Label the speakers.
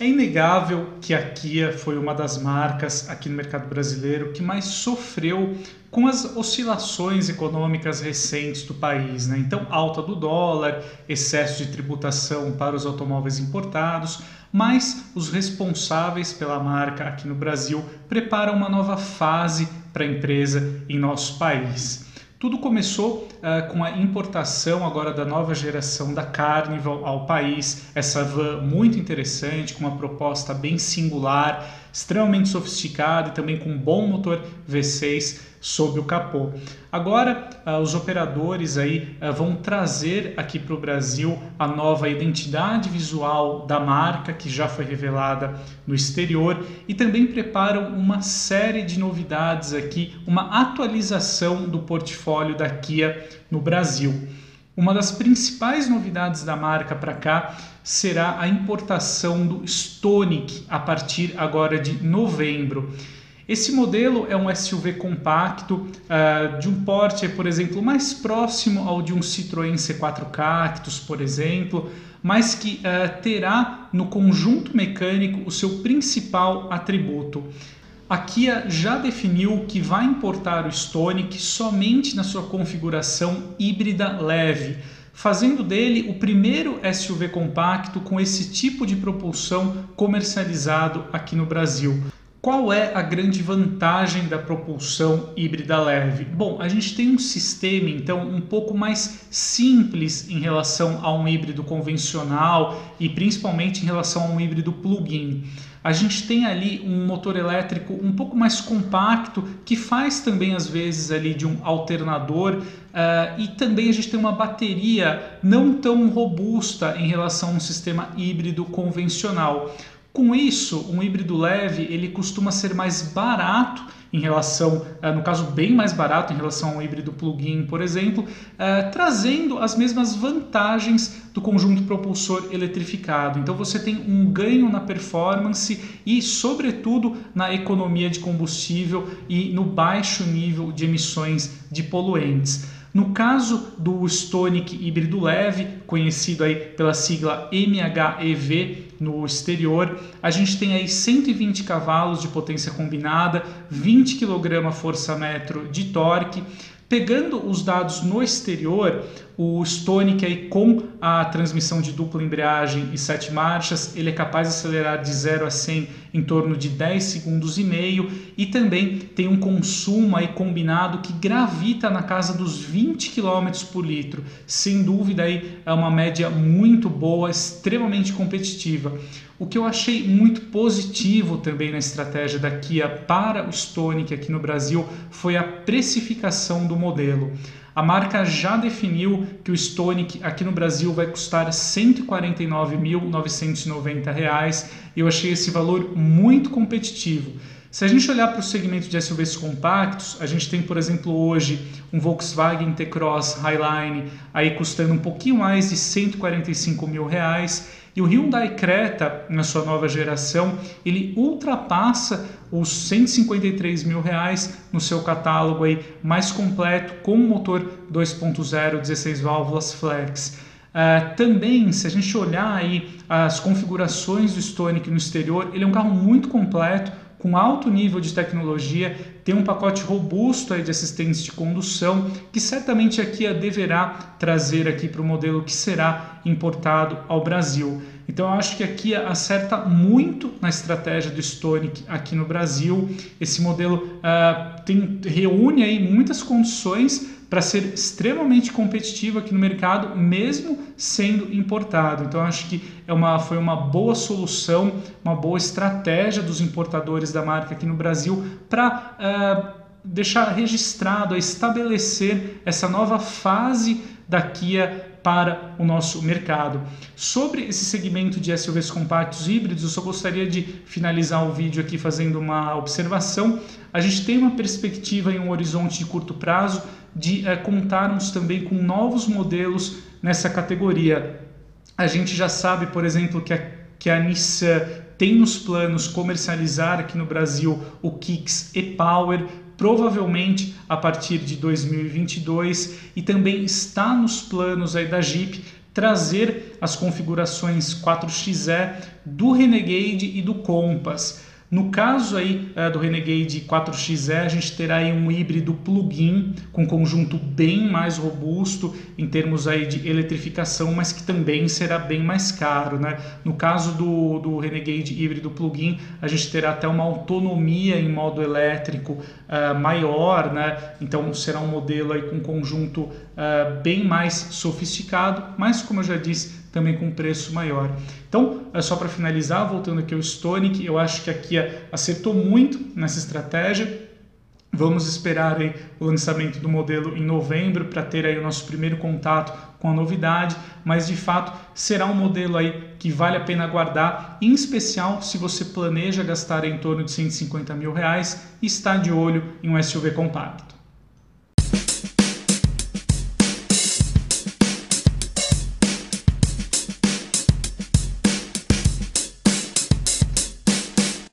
Speaker 1: É inegável que a Kia foi uma das marcas aqui no mercado brasileiro que mais sofreu com as oscilações econômicas recentes do país. Né? Então, alta do dólar, excesso de tributação para os automóveis importados, mas os responsáveis pela marca aqui no Brasil preparam uma nova fase para a empresa em nosso país. Tudo começou uh, com a importação agora da nova geração da Carnival ao país, essa van muito interessante, com uma proposta bem singular, extremamente sofisticada e também com um bom motor V6 sob o capô. Agora, uh, os operadores aí uh, vão trazer aqui para o Brasil a nova identidade visual da marca que já foi revelada no exterior e também preparam uma série de novidades aqui, uma atualização do portfólio da Kia no Brasil. Uma das principais novidades da marca para cá será a importação do Stonic a partir agora de novembro. Esse modelo é um SUV compacto uh, de um porte, por exemplo, mais próximo ao de um Citroën C4 Cactus, por exemplo, mas que uh, terá no conjunto mecânico o seu principal atributo. A Kia já definiu que vai importar o Stonic somente na sua configuração híbrida leve, fazendo dele o primeiro SUV compacto com esse tipo de propulsão comercializado aqui no Brasil. Qual é a grande vantagem da propulsão híbrida leve? Bom, a gente tem um sistema então um pouco mais simples em relação a um híbrido convencional e principalmente em relação a um híbrido plug-in. A gente tem ali um motor elétrico um pouco mais compacto que faz também às vezes ali de um alternador uh, e também a gente tem uma bateria não tão robusta em relação a um sistema híbrido convencional. Com isso, um híbrido leve ele costuma ser mais barato em relação, eh, no caso bem mais barato em relação ao híbrido plug-in, por exemplo, eh, trazendo as mesmas vantagens do conjunto propulsor eletrificado. Então você tem um ganho na performance e, sobretudo, na economia de combustível e no baixo nível de emissões de poluentes. No caso do Stonic híbrido leve, conhecido aí pela sigla MHEV no exterior, a gente tem aí 120 cavalos de potência combinada, 20 kg força-metro de torque, Pegando os dados no exterior, o Stonic aí com a transmissão de dupla embreagem e sete marchas, ele é capaz de acelerar de 0 a 100 em torno de 10 segundos e meio e também tem um consumo aí combinado que gravita na casa dos 20 km por litro. Sem dúvida aí é uma média muito boa, extremamente competitiva. O que eu achei muito positivo também na estratégia da Kia para o Stonic aqui no Brasil foi a precificação do modelo. A marca já definiu que o Stonic aqui no Brasil vai custar R$ 149.990 e eu achei esse valor muito competitivo. Se a gente olhar para o segmento de SUVs compactos, a gente tem, por exemplo, hoje um Volkswagen T-Cross Highline aí custando um pouquinho mais de 145 mil reais e o Hyundai Creta, na sua nova geração, ele ultrapassa os 153 mil reais no seu catálogo aí mais completo com motor 2.0 16 válvulas flex. Uh, também, se a gente olhar aí as configurações do Stonic no exterior, ele é um carro muito completo, com alto nível de tecnologia, tem um pacote robusto aí de assistentes de condução, que certamente a deverá trazer aqui para o modelo que será importado ao Brasil. Então eu acho que aqui acerta muito na estratégia do Stonic aqui no Brasil. Esse modelo uh, tem, reúne aí muitas condições para ser extremamente competitivo aqui no mercado, mesmo sendo importado. Então, acho que é uma, foi uma boa solução, uma boa estratégia dos importadores da marca aqui no Brasil para uh, eh, deixar registrado, estabelecer essa nova fase da Kia para o nosso mercado. Sobre esse segmento de SUVs compactos híbridos, eu só gostaria de finalizar o vídeo aqui fazendo uma observação. A gente tem uma perspectiva em um horizonte de curto prazo de é, contarmos também com novos modelos nessa categoria. A gente já sabe, por exemplo, que a, que a Nissan tem nos planos comercializar aqui no Brasil o Kicks e-Power, provavelmente a partir de 2022, e também está nos planos aí da Jeep trazer as configurações 4XE do Renegade e do Compass. No caso aí uh, do Renegade 4XE, a gente terá aí um híbrido plug-in com conjunto bem mais robusto em termos aí de eletrificação, mas que também será bem mais caro, né? No caso do, do Renegade híbrido plug-in, a gente terá até uma autonomia em modo elétrico uh, maior, né? Então será um modelo aí com conjunto uh, bem mais sofisticado, mas como eu já disse, também com preço maior. Então, é só para finalizar, voltando aqui ao Stonic, eu acho que a Kia acertou muito nessa estratégia. Vamos esperar aí o lançamento do modelo em novembro para ter aí o nosso primeiro contato com a novidade, mas de fato será um modelo aí que vale a pena guardar, em especial se você planeja gastar em torno de 150 mil reais e está de olho em um SUV compacto.